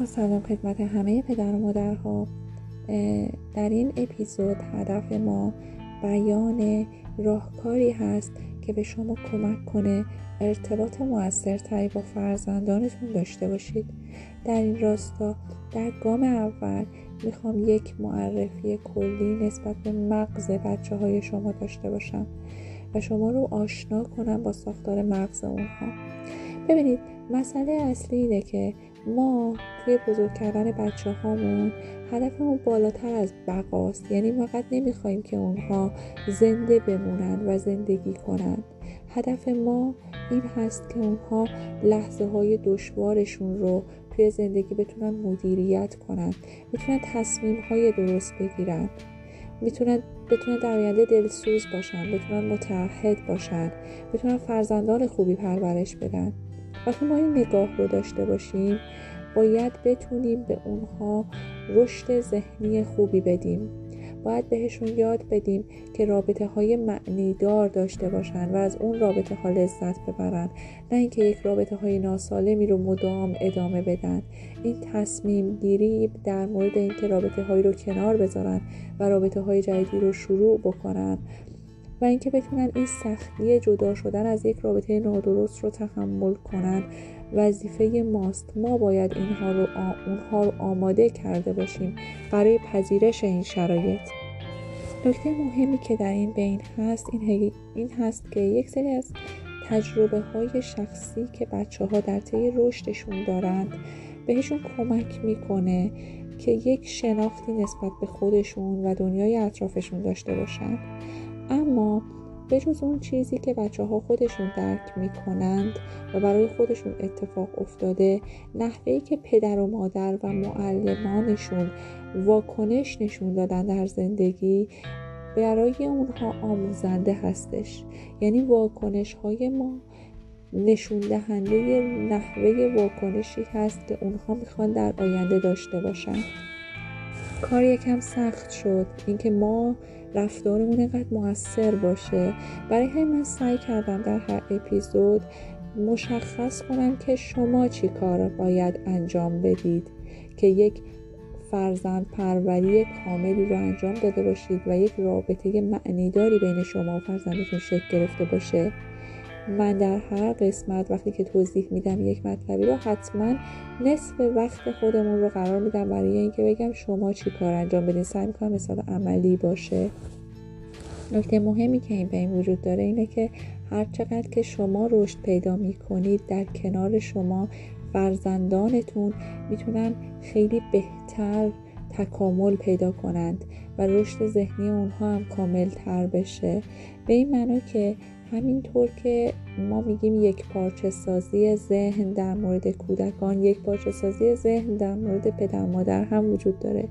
با سلام خدمت همه پدر و مادرها. در این اپیزود هدف ما بیان راهکاری هست که به شما کمک کنه ارتباط موثرتری با فرزندانتون داشته باشید. در این راستا در گام اول می‌خوام یک معرفی کلی نسبت به مغز بچه های شما داشته باشم و شما رو آشنا کنم با ساختار مغز اونها. ببینید مسئله اصلی اینه که ما توی بزرگ کردن بچه هامون هدفمون بالاتر از بقاست. یعنی فقط نمی‌خوایم که اونها زنده بمونن و زندگی کنند هدف ما این هست که اونها لحظه های دشوارشون رو توی زندگی بتونن مدیریت کنن. بتونن تصمیم های درست بگیرن. می‌تونن بتونن در آینده دلسوز باشن. بتونن متعهد باشن. بتونن فرزندان خوبی پرورش بدن. وقتی ما این نگاه رو داشته باشیم باید بتونیم به اونها رشد ذهنی خوبی بدیم. باید بهشون یاد بدیم که رابطه های معنی دار داشته باشن و از اون رابطه ها لذت ببرن. نه اینکه یک رابطه های ناسالمی رو مدام ادامه بدن. این تصمیم گیری در مورد اینکه رابطه هایی رو کنار بذارن و رابطه های جدیدی رو شروع بکنن. و اینکه بتونن این سختی جدا شدن از یک رابطه نادرست رو تحمل کنن وظیفه ماست. ما باید اینها رو اونها رو آماده کرده باشیم برای پذیرش این شرایط. نکته مهمی که در این بین هست این, این هست که یک سری از تجربه های شخصی که بچه ها در طی رشدشون دارند بهشون کمک می‌کنه که یک شناختی نسبت به خودشون و دنیای اطرافشون داشته باشن. اما به جز اون چیزی که بچه ها خودشون درک می‌کنند و برای خودشون اتفاق افتاده نحوهی که پدر و مادر و معلمانشون واکنش نشون دادن در زندگی برای اونها آموزنده هستش. یعنی واکنش های ما نشون دهنده نحوه واکنشی هست که اونها می‌خوان در آینده داشته باشن. کار یکم سخت شد. اینکه ما رفتارمون اینقدر موثر باشه. برای همین من سعی کردم در هر اپیزود مشخص کنم که شما چی کار باید انجام بدید. که یک فرزند پروری کاملی رو انجام داده باشید و یک رابطه معنیداری بین شما و فرزندتون شکل گرفته باشه. من در هر قسمت وقتی که توضیح میدم یک مطلبی رو حتما نصف وقت خودمون رو قرار میدم برای اینکه بگم شما چی کار انجام بدین. سعی می‌کنم مثال عملی باشه. نکته مهمی که این به این وجود داره اینه که هر چقدر که شما رشد پیدا می‌کنید در کنار شما فرزندانتون می‌تونن خیلی بهتر تکامل پیدا کنند و رشد ذهنی اونها هم کامل تر بشه. به این معنا که همینطور که ما میگیم یک پارچه سازی ذهن در مورد کودکان یک پارچه سازی ذهن در مورد پدر مادر هم وجود داره.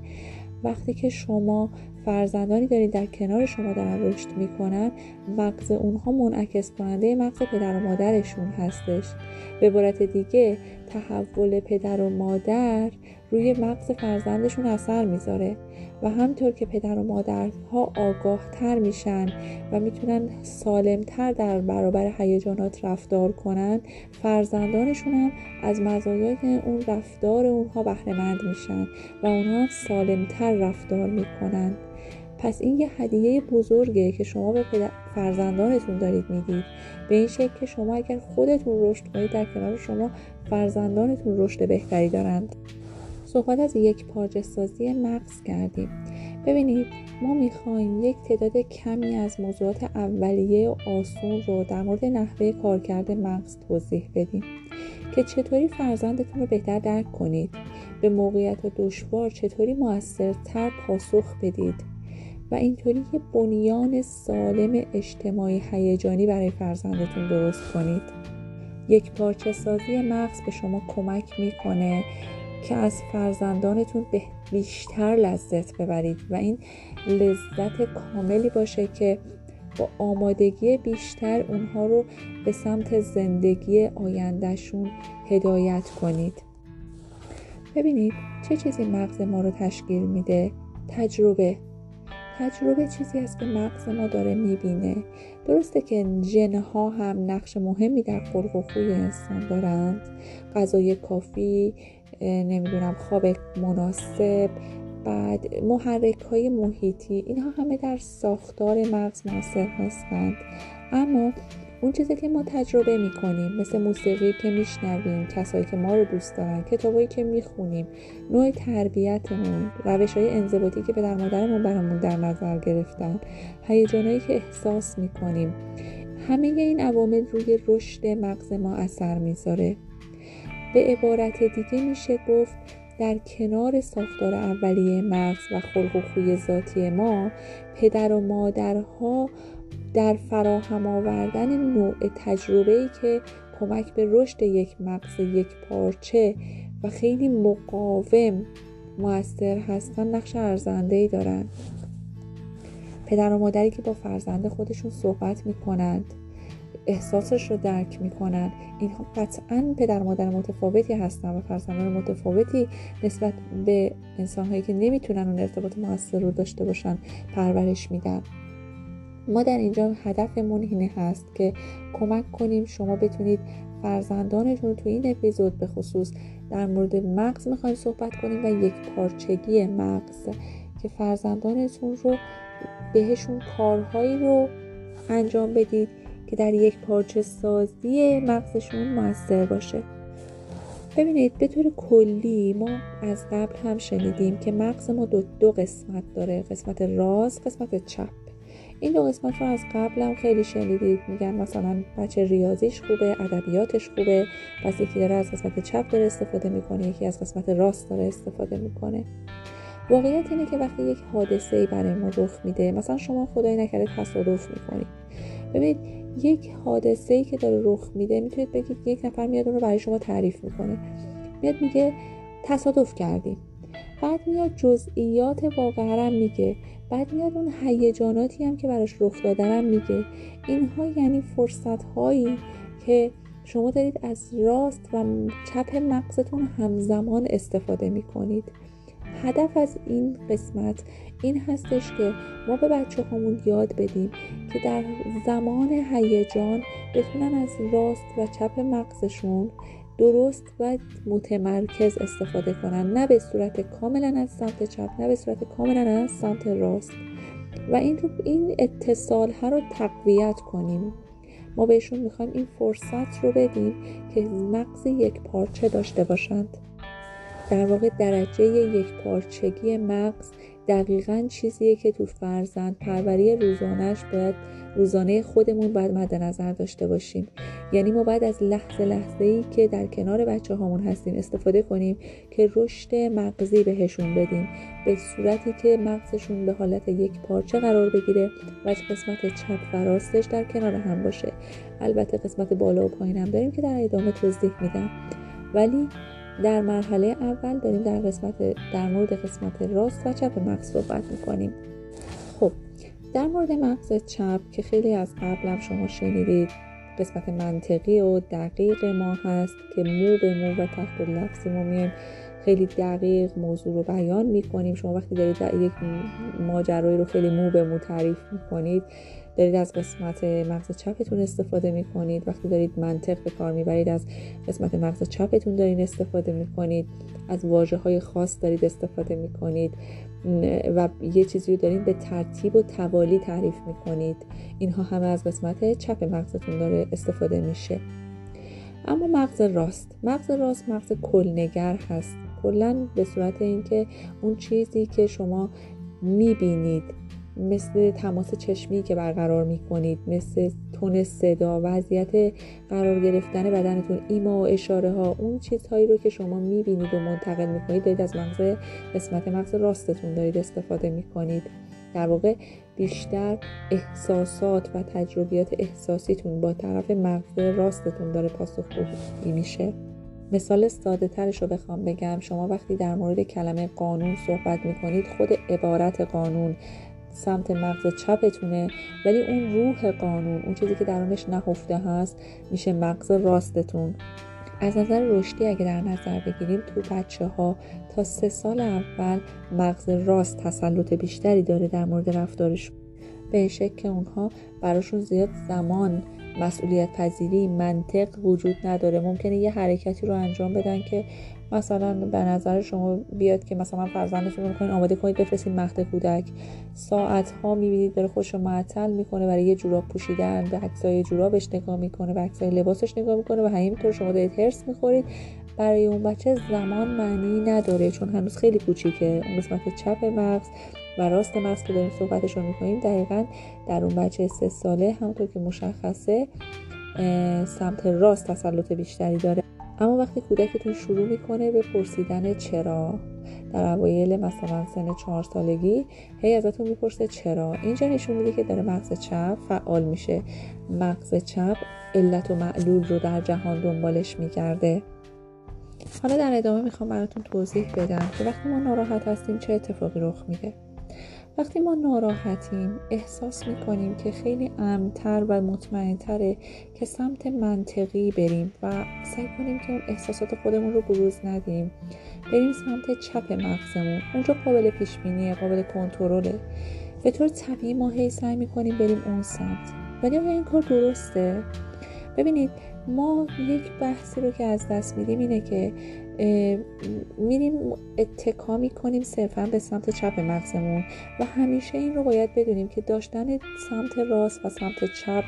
وقتی که شما فرزندانی دارید در کنار شما دارن رشد می‌کنن مغز اونها منعکس کننده مغز پدر و مادرشون هستش. به عبارت دیگه تحول پدر و مادر روی مغز فرزندشون اثر می‌ذاره و همطور که پدر و مادرها آگاه تر میشن و می‌تونن سالمتر در برابر هیجانات رفتار کنن فرزندانشون هم از مزایای اون رفتار اونها بهرهمند میشن و اونها هم سالمتر رفتار می‌کنن. پس این یه هدیه بزرگه که شما به فرزندانتون دارید می‌دید به این شکل که شما اگر خودتون رشد کنید در کنار شما فرزندانتون رشد بهتری دارند. صحبت از یک پارچه سازی مغز کردیم. ببینید ما می‌خوایم یک تعداد کمی از موضوعات اولیه و آسون رو در مورد نحوه کارکرد مغز توضیح بدیم که چطوری فرزندتون رو بهتر درک کنید. به موقعیت دشوار چطوری موثرتر پاسخ بدید. و اینطوری یه بنیان سالم اجتماعی هیجانی برای فرزندتون درست کنید. یک پارچه سازی مغز به شما کمک می‌کنه که از فرزندانتون بیشتر لذت ببرید و این لذت کاملی باشه که با آمادگی بیشتر اونها رو به سمت زندگی آیندهشون هدایت کنید. ببینید چه چیزی مغز ما رو تشکیل میده؟ تجربه. تجربه چیزی است که مغز ما داره می‌بینه. درسته که ژنها هم نقش مهمی در خلق و خوی انسان دارند. غذای کافی نمی‌دونم خواب مناسب بعد محرک های محیطی اینها همه در ساختار مغز موثر هستند. اما اون چیزی که ما تجربه می‌کنیم مثل موسیقی که میشنویم کسایی که ما رو دوست دارن کتابایی که می‌خونیم نوع تربیتمون روش های انضباطی که در مادرمون برامون در نظر گرفتن هیجانایی که احساس می‌کنیم. همه این عوامل روی رشد مغز ما اثر می‌ذاره. به عبارت دیگه میشه گفت در کنار ساختار اولیه مغز و خلق و خوی ذاتی ما پدر و مادرها در فراهم آوردن نوع تجربه ای که کمک به رشد یک مغز یک پارچه و خیلی مقاوم موثر هستن نقش ارزنده ای دارند. پدر و مادری که با فرزند خودشون صحبت می‌کنند احساسش رو درک می‌کنن اینها قطعا پدر مادر متفاوتی هستن و فرزندان متفاوتی نسبت به انسانهایی که نمی‌تونن اون ارتباط موثر رو داشته باشن پرورش میدن. ما در اینجا هدفمون اینه هست که کمک کنیم شما بتونید فرزندانتون تو این اپیزود به خصوص در مورد مغز می‌خوایم صحبت کنیم و یک پارچگی مغز که فرزندانتون رو بهشون کارهایی رو انجام بدید که در یک پارچه سازی مغزشون موثر باشه. ببینید به طور کلی ما از قبل هم شنیدیم که مغز ما دو, دو قسمت داره قسمت راست قسمت چپ. این دو قسمت رو از قبل هم خیلی شنیدید. میگن مثلا بچه ریاضیش خوبه ادبیاتش خوبه پس یکی داره از قسمت چپ داره استفاده می‌کنه یکی از قسمت راست داره استفاده می‌کنه. واقعیت اینه که وقتی یک حادثه ای برای ما رخ میده مثلا شما خدای نکرده تصادف می‌کنید ببینید یک حادثه ای که داره رخ میده می‌تونید بگید یک نفر میاد اون رو برای شما تعریف می‌کنه. میاد میگه تصادف کردیم. بعد میاد جزئیات واقعا هم میگه. بعد میاد اون هیجاناتی هم که براش رخ دادنم میگه. اینها یعنی فرصت هایی که شما دارید از راست و چپ مغزتون همزمان استفاده می‌کنید. هدف از این قسمت این هستش که ما به بچه همون یاد بدیم که در زمان هیجان بتونن از راست و چپ مغزشون درست و متمرکز استفاده کنن. نه به صورت کاملا از سمت چپ نه به صورت کاملا از سمت راست. و این رو این اتصال ها رو تقویت کنیم. ما بهشون می‌خوایم این فرصت رو بدیم که مغز یک پارچه داشته باشند. در واقع درجه یک پارچگی مغز دقیقا چیزیه که تو فرزند پروری روزانهش باید روزانه خودمون باید مد نظر داشته باشیم. یعنی ما باید از لحظه لحظه ای که در کنار بچه هامون هستیم استفاده کنیم که رشد مغزی بهشون بدیم. به صورتی که مغزشون به حالت یک پارچه قرار بگیره و قسمت چپ و راستش در کنار هم باشه. البته قسمت بالا و پایین هم داریم که در ادامه توضیح میدم. ولی در مرحله اول داریم در قسمت در مورد قسمت راست و چپ مغز صحبت می‌کنیم. خب در مورد مغز چپ که خیلی از قبلم شما شنیدید قسمت منطقی و دقیق ما هست که مو به مو و تحت لفظی ما میایم. خیلی دقیق موضوع رو بیان می‌کنیم. شما وقتی دارید یک ماجرایی رو خیلی مو به مو تعریف می‌کنید دارید از قسمت مغز چپتون استفاده می کنید وقتی دارید منطق به کار می‌برید از قسمت مغز چپتون دارید استفاده می کنید از واجه های خاص دارید استفاده می کنید و یه چیزی رو دارید به ترتیب و توالی تعریف می کنید اینها همه از قسمت چپ مغزتون داره استفاده میشه. اما مغز راست. مغز راست مغز کلنگر هست. کلا به صورت اینکه اون چیزی که شما می‌بینید مثل تماس چشمی که برقرار می کنید مثل تون صدا وضعیت قرار گرفتن بدنتون ایما و اشاره ها اون چیزهایی رو که شما می بینید و منتقل می کنید دارید از مغز قسمت مغز راستتون دارید استفاده می کنید در واقع بیشتر احساسات و تجربیات احساسیتون با طرف مغز راستتون داره پاسخگویی میشه. مثال ساده ترش رو بخوام بگم. شما وقتی در مورد کلمه قانون صحبت می کنید خود عبارت قانون سمت مغز چپتونه ولی اون روح قانون اون چیزی که درونش نهفته هست میشه مغز راستتون. از نظر رشدی اگه در نظر بگیریم تو بچه ها تا سه سال اول مغز راست تسلط بیشتری داره در مورد رفتارشون به شکل که اونها براشون زیاد زمان مسئولیت پذیری منطق وجود نداره. ممکنه یه حرکتی رو انجام بدن که مثلا به نظر شما بیاد که مثلا فرزندتون رو می‌کنین آماده کنید بفرستین مهد کودک. ساعت ها می‌بینید داره خوش معطل می‌کنه برای یه جوراب پوشیدن به عکسای جورابش نگاه می‌کنه به عکسای لباسش نگاه می‌کنه و همینطور شما دارید هرس می‌خورید. برای اون بچه زمان معنی نداره چون هنوز خیلی کوچیکه. اون قسمت چپ مغز و راست مغز که داریم صحبتش رو می‌کنیم دقیقا در اون بچه سه ساله همونطور که مشخصه سمت راست تسلط بیشتری داره. اما وقتی کودکتون شروع می‌کنه به پرسیدن چرا در اوایل مثلا سن چهار سالگی هی ازتون می‌پرسه چرا. اینجا نشون میده که داره مغز چپ فعال میشه. مغز چپ علت و معلول رو در جهان دنبالش میگرده. حالا در ادامه می‌خوام براتون توضیح بدم که وقتی ما ناراحت هستیم چه اتفاقی رخ میده. وقتی ما ناراحتیم احساس می‌کنیم که خیلی امتر و مطمئنتره که سمت منطقی بریم و سعی کنیم که اون احساسات خودمون رو بروز ندیم. بریم سمت چپ مغزمون اونجا قابل پیش بینیه قابل کنترله. به طور طبیعی ما هی سعی می‌کنیم بریم اون سمت. ولی این کار درسته؟ ببینید ما یک بحثی رو که از دست میدیم اینه که میریم اتکا می‌کنیم صرفا به سمت چپ مغزمون و همیشه این رو باید بدونیم که داشتن سمت راست و سمت چپ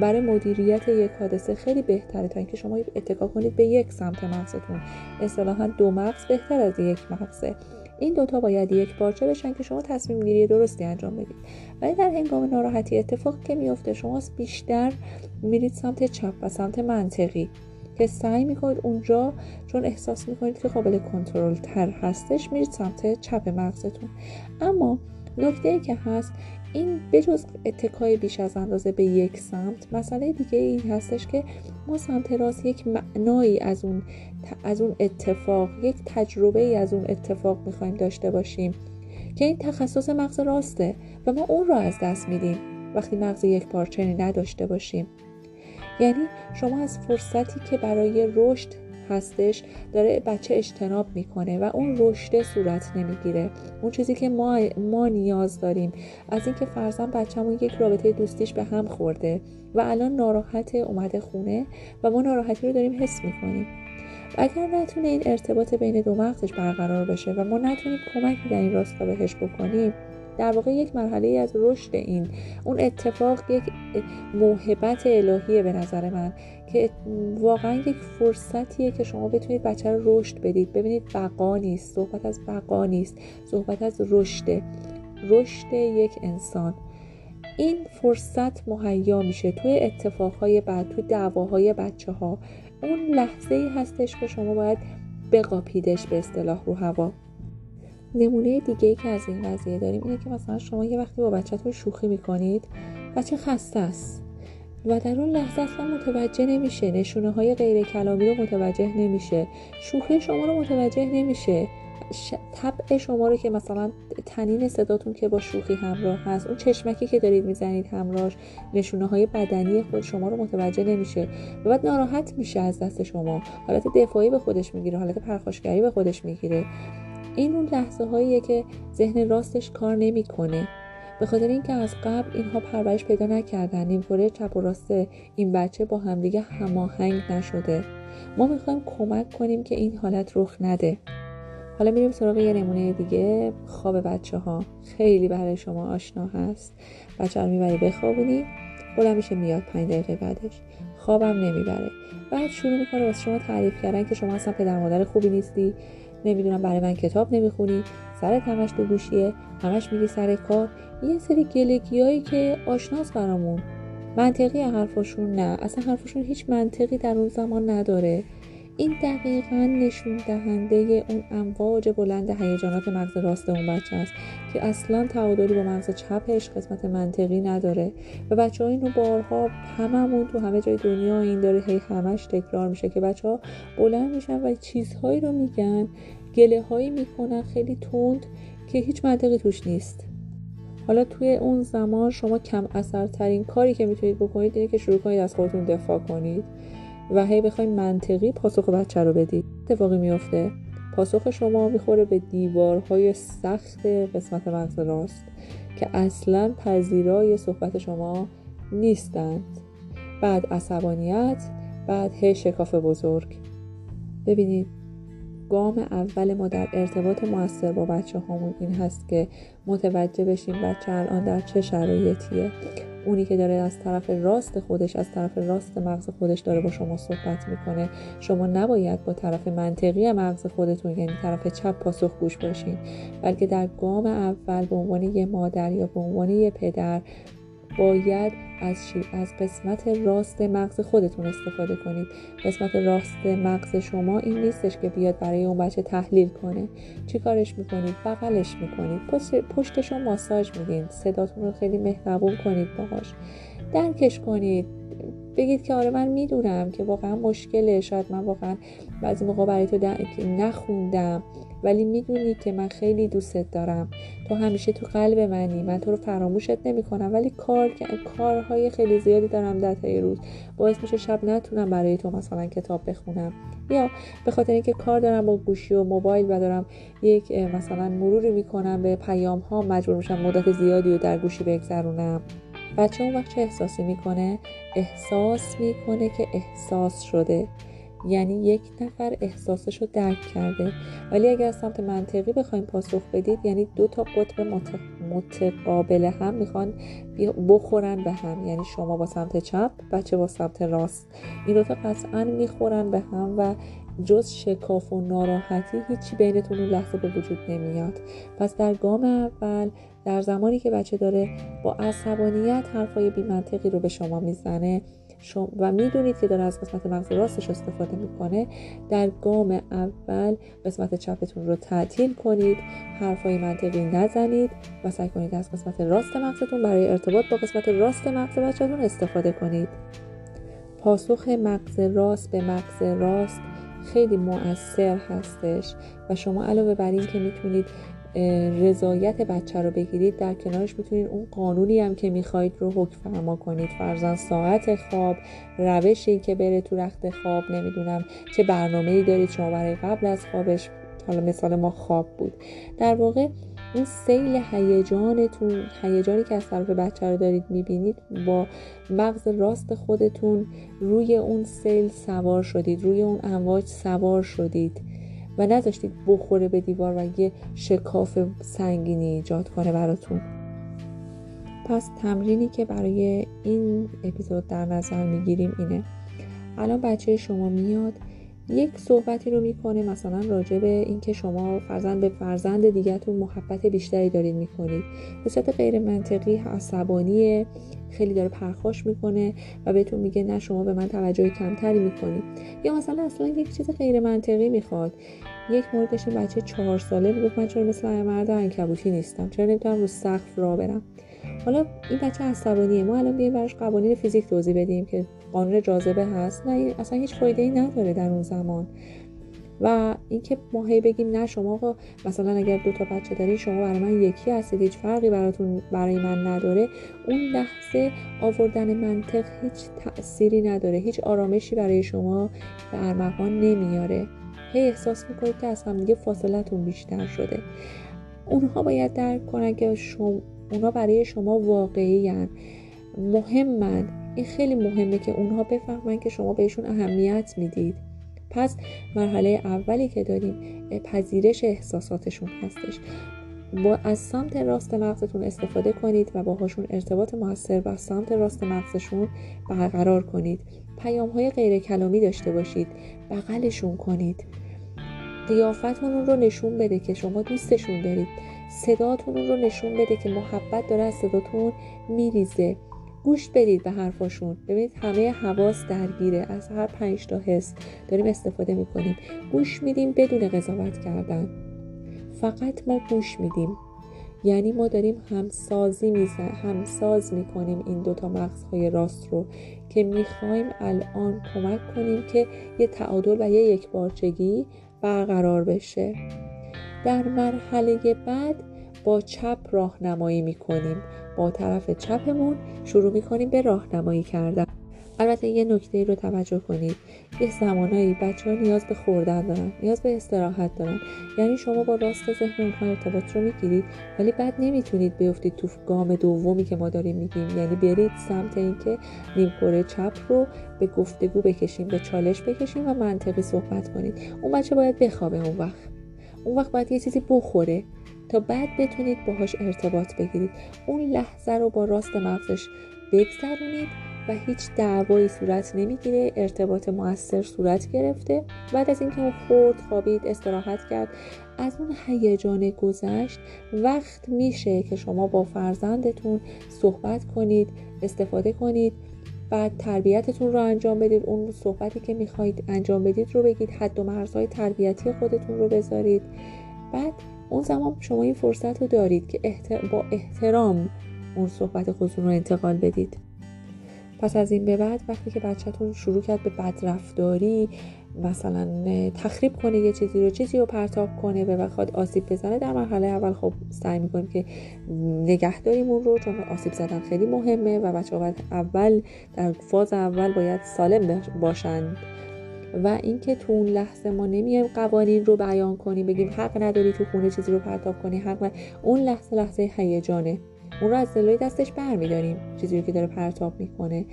برای مدیریت یک حادثه خیلی بهتره تا اینکه شما اتکا کنید به یک سمت مغزتون. اصطلاحا دو مغز بهتر از یک مغزه. این دوتا باید یک پارچه بشن که شما تصمیم گیری درستی انجام بدید. ولی در هنگام ناراحتی اتفاقی که میفته شما بیشتر میرید سمت چپ و سمت منطقی. که سعی می‌کنید اونجا چون احساس می‌کنید که قابل کنترل تر هستش میرید سمت چپ مغزتون. اما نکته ای که هست این بجز اتکای بیش از اندازه به یک سمت مسئله دیگه این هستش که ما سمت راست یک معنایی از اون از اون اتفاق یک تجربه ای از اون اتفاق می‌خوایم داشته باشیم که این تخصص مغز راسته و ما اون رو از دست میدیم. وقتی مغز یک پارچنی نداشته باشیم. یعنی شما از فرصتی که برای رشد هستش داره بچه اجتناب می‌کنه و اون رشد صورت نمی‌گیره. اون چیزی که ما, ما نیاز داریم از اینکه فرزن بچهمون یک رابطه دوستیش به هم خورده و الان ناراحت اومده خونه و ما ناراحتی رو داریم حس می‌کنیم. اگر نتونه این ارتباط بین دو مغزش برقرار بشه و ما نتونیم کمکی در این راستا بهش بکنیم در واقع یک مرحله از رشد این. اون اتفاق یک موهبت الهیه به نظر من که واقعا یک فرصتیه که شما بتونید بچه رو رشد بدید. ببینید بقا نیست صحبت از بقا نیست صحبت از رشد. رشد یک انسان. این فرصت مهیا میشه توی اتفاقهای بعد توی دعواهای بچه ها اون لحظه ای هستش که شما باید بقاپیدش به اصطلاح رو هوا. نمونه دیگه ای که از این قضیه داریم اینه که مثلا شما یه وقتی با بچهتون شوخی می‌کنید بچه خسته است و در اون لحظه اصلا متوجه نمیشه نشونه های غیر کلامی رو متوجه نمیشه شوخی شما رو متوجه نمیشه طبع شما رو که مثلا تنین صداتون که با شوخی همراه هست اون چشمکی که دارید می‌زنید همراهش نشونه های بدنی خود شما رو متوجه نمیشه و بعد ناراحت میشه از دست شما. حالت دفاعی به خودش می‌گیره حالت پرخاشگری به خودش می‌گیره. این اون لحظه هاییه که ذهن راستش کار نمی‌کنه. به خاطر اینکه از قبل اینها پرورش پیدا نکردن نیمکره چپ و راست این بچه با همدیگه هماهنگ نشده. ما می‌خوایم کمک کنیم که این حالت رخ نده. حالا میریم سراغ یه نمونه دیگه خواب بچه ها خیلی برای شما آشنا هست. بچه رو می‌بری بخوابونی بلند میشه میاد پنج دقیقه بعدش. خوابم نمی‌بره. بعد شروع می‌کنه واسه شما تعریف کردن که شما اصلا پدر مادر خوبی نیستی. نمی‌دونم برای من کتاب نمی‌خونی سرت همش تو گوشیه همش میری سر کار. یه سری گلگیایی که آشناس برامون. منطقی حرفشون نه. اصلا حرفشون هیچ منطقی در اون زمان نداره. این دقیقا نشون دهنده اون امواج بلند هیجانات مغز راست اون بچه است که اصلا تعادلی با مغز چپش قسمت منطقی نداره. و بچه ها اینو بارها هممون تو همه جای دنیا این داره هی همش تکرار میشه که بچه ها بلند میشن و چیزهایی رو میگن گله هایی می‌کنن خیلی تند که هیچ منطقی توش نیست. حالا توی اون زمان شما کم اثرترین کاری که می‌تونید بکنید اینه که شروع کنید از خودتون دفاع کنید و هی بخواید منطقی پاسخ بچه رو بدید. اتفاقی میفته پاسخ شما می‌خوره به دیوارهای سخت قسمت مغز راست که اصلا پذیرای صحبت شما نیستند. بعد عصبانیت بعد هی شکاف بزرگ. ببینید گام اول ما در ارتباط موثر با بچه هامون این هست که متوجه بشیم بچه الان در چه شرایطیه. اونی که داره از طرف راست خودش از طرف راست مغز خودش داره با شما صحبت می‌کنه. شما نباید با طرف منطقی مغز خودتون یعنی طرف چپ پاسخ گوش باشین. بلکه در گام اول به عنوان یه مادر یا به عنوان یه پدر باید از از قسمت راست مغز خودتون استفاده کنید. قسمت راست مغز شما این نیستش که بیاد برای اون بچه تحلیل کنه. چی کارش می‌کنید؟ بغلش می‌کنید. پشت پشتش رو ماساژ میدین. صداتون رو خیلی مهربون کنید باهاش. درکش کنید. بگید که آره من می‌دونم که واقعا مشکله. شاید من واقعا بعضی موقع برای تو نخوندم. ولی می‌دونی که من خیلی دوستت دارم. تو همیشه تو قلب منی. من تو رو فراموشت نمی‌کنم. ولی کار کارهای خیلی زیادی دارم در طی روز. باعث میشه شب نتونم برای تو مثلا کتاب بخونم. یا به خاطر اینکه کار دارم با گوشی و موبایل و دارم یک مثلا مروری می‌کنم به پیام ها مجبور میشم مدت زیادی رو در گوشی بگذرونم. بچه اون وقت چه احساسی می‌کنه؟ احساس می‌کنه که احساس شده. یعنی یک نفر احساسش رو درک کرده. ولی اگر از سمت منطقی بخوایم پاسخ بدید یعنی دو تا قطب متقابل هم می‌خوان بخورن به هم. یعنی شما با سمت چپ بچه با سمت راست. این دوتا قطعا می‌خورن به هم و جز شکاف و ناراحتی هیچی بینتون اون لحظه به وجود نمیاد. پس در گام اول در زمانی که بچه داره با عصبانیت حرفای بیمنطقی رو به شما می‌زنه و می‌دونید که داره از قسمت مغز راستش استفاده می‌کنه. در گام اول قسمت چپتون رو تعطیل کنید حرفای منطقی نزنید و سعی کنید از قسمت راست مغزتون برای ارتباط با قسمت راست مغز بچهتون استفاده کنید. پاسخ مغز راست به مغز راست خیلی مؤثر هستش و شما علاوه بر این که می‌تونید رضایت بچه رو بگیرید در کنارش می‌تونید اون قانونی هم که می‌خواید رو حکم فرما کنید. فرزن ساعت خواب روشی که بره تو رخت خواب نمی‌دونم چه برنامه ای دارید. شما برای قبل از خوابش حالا مثال ما خواب بود. در واقع اون سیل هیجانتون هیجانی که از طرف بچه رو دارید می‌بینید با مغز راست خودتون روی اون سیل سوار شدید روی اون امواج سوار شدید. و نذاشتید بخوره به دیوار و یه شکاف سنگینی ایجاد کنه براتون. پس تمرینی که برای این اپیزود در نظر می‌گیریم اینه. الان بچه شما میاد یک صحبتی رو می‌کنه مثلا راجع به اینکه شما فرزند به فرزند دیگهتون محبت بیشتری دارید می‌کنید. به صورت غیر منطقی عصبانی خیلی داره پرخاش می‌کنه و بهتون میگه نه شما به من توجه کمتری می‌کنید یا مثلا اصلا یک چیز غیر منطقی می‌خواد. یک موردش این بچه چهار ساله می‌گفت من چرا مثل مرد انکبوتی نیستم؟ چرا نمی‌تونم رو سقف را برم؟ حالا این بچه عصبانیه. ما الان بیایم براش قوانین فیزیک توضیح بدیم که قانون جاذبه هست. نه اصلا هیچ فایده ای نداره در اون زمان. و اینکه ما هی بگیم نه شما مثلا اگر دو تا بچه داری شما برای من یکی هستید هیچ فرقی براتون برای من نداره. اون لحظه آوردن منطق هیچ تأثیری نداره هیچ آرامشی برای شما به ارمغان نمیاره. هی احساس می‌کنید که از همدیگه فاصلتون بیشتر شده. اونها باید درک کنن که شما اونها برای شما واقعی هن. مهمن. این خیلی مهمه که اونها بفهمن که شما بهشون اهمیت می‌دید. پس مرحله اولی که داریم پذیرش احساساتشون هستش. با از سمت راست مغزتون استفاده کنید و باهاشون ارتباط موثر و سمت راست مغزشون برقرار کنید. پیام های غیر کلامی داشته باشید. بغلشون کنید. قیافتون رو نشون بده که شما دوستشون دارید. صداتون رو نشون بده که محبت داره از صداتون میریزه. گوش بدید به حرفاشون. ببینید همه حواس درگیره. از هر پنج تا حس داریم استفاده می‌کنیم. گوش میدیم بدون قضاوت کردن. فقط ما گوش میدیم. یعنی ما داریم همسازی میزن همساز می‌کنیم این دوتا مغزهای راست رو که می‌خوایم الان کمک کنیم که یه تعادل و یه یکبارچگی برقرار بشه. در مرحله بعد با چپ راهنمایی می‌کنیم. با طرف چپمون شروع می‌کنیم به راهنمایی کردن. البته یه نکته رو توجه کنید. یه زمانایی بچه ها نیاز به خوردن دارن نیاز به استراحت دارن. یعنی شما با راست ذهن اونها ارتباط رو می‌گیرید ولی بعد نمی‌تونید بیفتید تو گام دومی که ما داریم میگیم. یعنی برید سمت اینکه نیمکره چپ رو به گفتگو بکشیم به چالش بکشیم و منطقی صحبت کنید. اون بچه باید بخوابه اون وقت. اون وقت باید یه چیزی بخوره. تا بعد بتونید باهاش ارتباط بگیرید. اون لحظه رو با راست مغزش بگذرونید و هیچ دعوایی صورت نمی‌گیره ارتباط موثر صورت گرفته. بعد از اینکه اون خورد خوابید استراحت کرد از اون هیجان گذشت وقت میشه که شما با فرزندتون صحبت کنید استفاده کنید بعد تربیتتون رو انجام بدید. اون صحبتی که می‌خواهید انجام بدید رو بگید. حد و مرزهای تربیتی خودتون رو بذارید. بعد اون زمان شما این فرصت رو دارید که با احترام اون صحبت خودتون رو انتقال بدید. پس از این به بعد وقتی که بچهتون شروع کرد به بدرفتاری مثلا تخریب کنه یه چیزی رو چیزی رو پرتاب کنه و بخواد آسیب بزنه در مرحله اول خب سعی می‌کنیم که نگه داریم اون رو چون آسیب زدن خیلی مهمه و بچه اول در فاز اول باید سالم باشند و اینکه تو اون لحظه ما نمیایم قوانین رو بیان کنیم بگیم حق نداری تو خونه چیزی رو پرتاب کنی حق اون لحظه لحظه هیجانه. اون رو از جلوی دستش برمیداریم چیزی رو که داره پرتاب می‌کنه.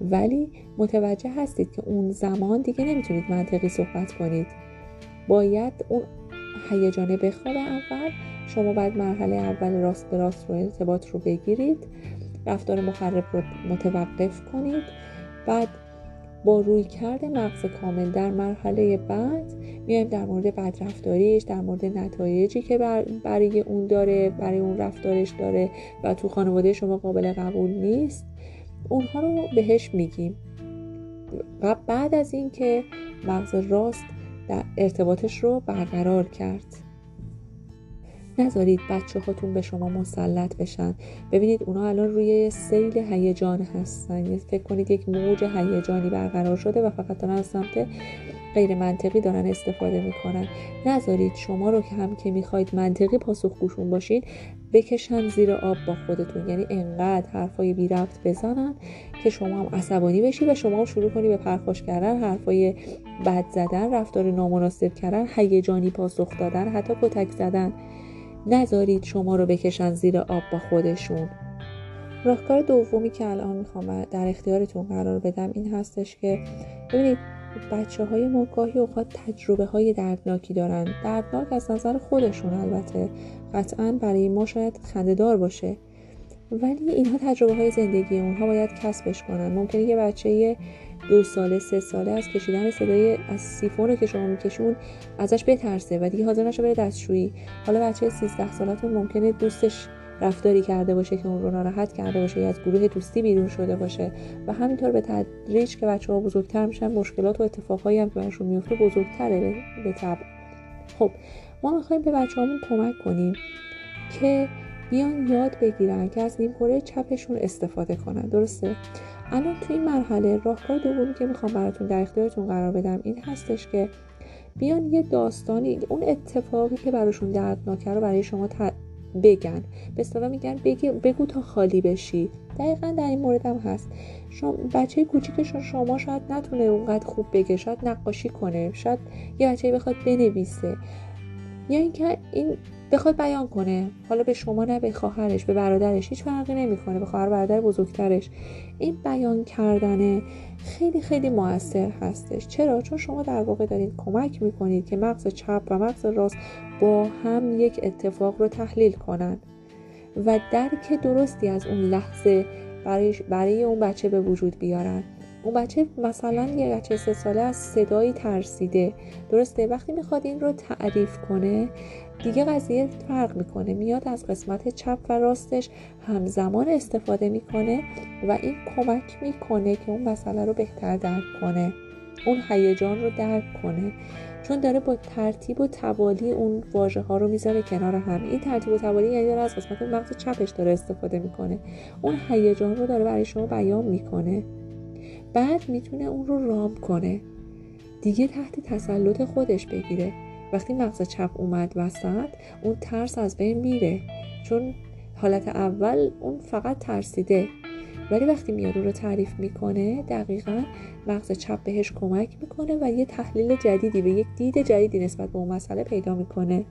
ولی متوجه هستید که اون زمان دیگه نمی‌تونید منطقی صحبت کنید. باید اون هیجانه بخوابه اول شما باید مرحله اول راست به راست رو ارتباط رو بگیرید رفتار مخرب رو متوقف کنید. بعد با روی کرده مغز کامل در مرحله بعد میایم در مورد بدرفتاریش در مورد نتایجی که برای اون داره برای اون رفتارش داره و تو خانواده شما قابل قبول نیست اونها رو بهش میگیم. و بعد از اینکه مغز راست در ارتباطش رو برقرار کرد. نذارید بچه هاتون به شما مسلط بشن. ببینید اونا الان روی سیل هیجان هستن. فکر کنید یک موج هیجانی برقرار شده و فقط دارن از سمت غیر منطقی دارن استفاده می‌کنن. نذارید شما رو که هم که می‌خواید منطقی پاسخگوشون باشین بکشن زیر آب با خودتون. یعنی انقدر حرفای بی رفت بزنن که شما هم عصبانی بشی و شما هم شروع کنی به پرخاش کردن حرفای بد زدن رفتار نامناسب کردن هیجانی پاسخ دادن حتی کتک زدن. نذارید شما رو بکشن زیر آب با خودشون. راهکار دومی که الان می‌خوام در اختیارتون قرار بدم این هستش که ببینید بچه های ما گاهی اوقات تجربه های دردناکی دارن. دردناک از نظر خودشون البته. قطعا برای ما شاید خندهدار باشه. ولی اینها تجربه های زندگی اونها باید کسبش کنن. ممکنه که بچه دو ساله سه ساله از کشیدن صدای از سیفون که شما میکشون ازش بترسه و دیگه حاضر نشه بره دستشویی. حالا بچه 13 سالتون ممکنه دوستش رفتاری کرده باشه که اون رو ناراحت کرده باشه یا از گروه دوستی بیرون شده باشه. و همینطور به تدریج که بچه ها بزرگتر میشن مشکلات و اتفاقهایی هم که میفته بزرگتره به طبع. خب ما می‌خوایم به بچه همون کمک کنیم که بیان یاد بگیرن که از نیمکره چپشون استفاده کنن. درسته؟ الان توی این مرحله راهکار دومی که می‌خوام براتون در اختیارتون قرار بدم این هستش که بیان یه داستانی اون اتفاقی که براشون دردناکه رو برای شما بگن. به اصطلاح میگن بگو تا خالی بشی. دقیقا در این مورد هم هست. شما بچه کوچیکشون شما شاید نتونه اونقدر خوب بگه. شاید نقاشی کنه. شاید یه بچه بخواد بنویسه. یا اینکه این بخواد بیان کنه. حالا به شما نه به خواهرش به برادرش هیچ فرقی نمی‌کنه. به خواهر برادر بزرگترش. این بیان کردنه خیلی خیلی موثر هستش. چرا؟ چون شما در واقع دارید کمک می‌کنید که مغز چپ و مغز راست با هم یک اتفاق رو تحلیل کنن. و درک درستی از اون لحظه برای, برای اون بچه به وجود بیارن. اون بچه مثلا یه بچه سه ساله از صدایی ترسیده. درسته؟ وقتی می‌خواد این رو تعریف کنه دیگه قضیه فرق می‌کنه. میاد از قسمت چپ و راستش همزمان استفاده می‌کنه و این کمک می‌کنه که اون مسئله رو بهتر درک کنه. اون هیجان رو درک کنه. چون داره با ترتیب و توالی اون واژه ها رو می‌ذاره کنار هم. این ترتیب و توالی یعنی داره از قسمت مغز چپش داره استفاده می‌کنه. اون هیجان رو داره برای شما بیان می‌کنه. بعد می‌تونه اون رو رام کنه. دیگه تحت تسلط خودش بگیره. وقتی مغز چپ اومد وسط اون ترس از بین میره. چون حالت اول اون فقط ترسیده. ولی وقتی میاد رو تعریف می‌کنه دقیقا مغز چپ بهش کمک می‌کنه و یه تحلیل جدیدی و یک دید جدیدی نسبت به اون مسئله پیدا می‌کنه.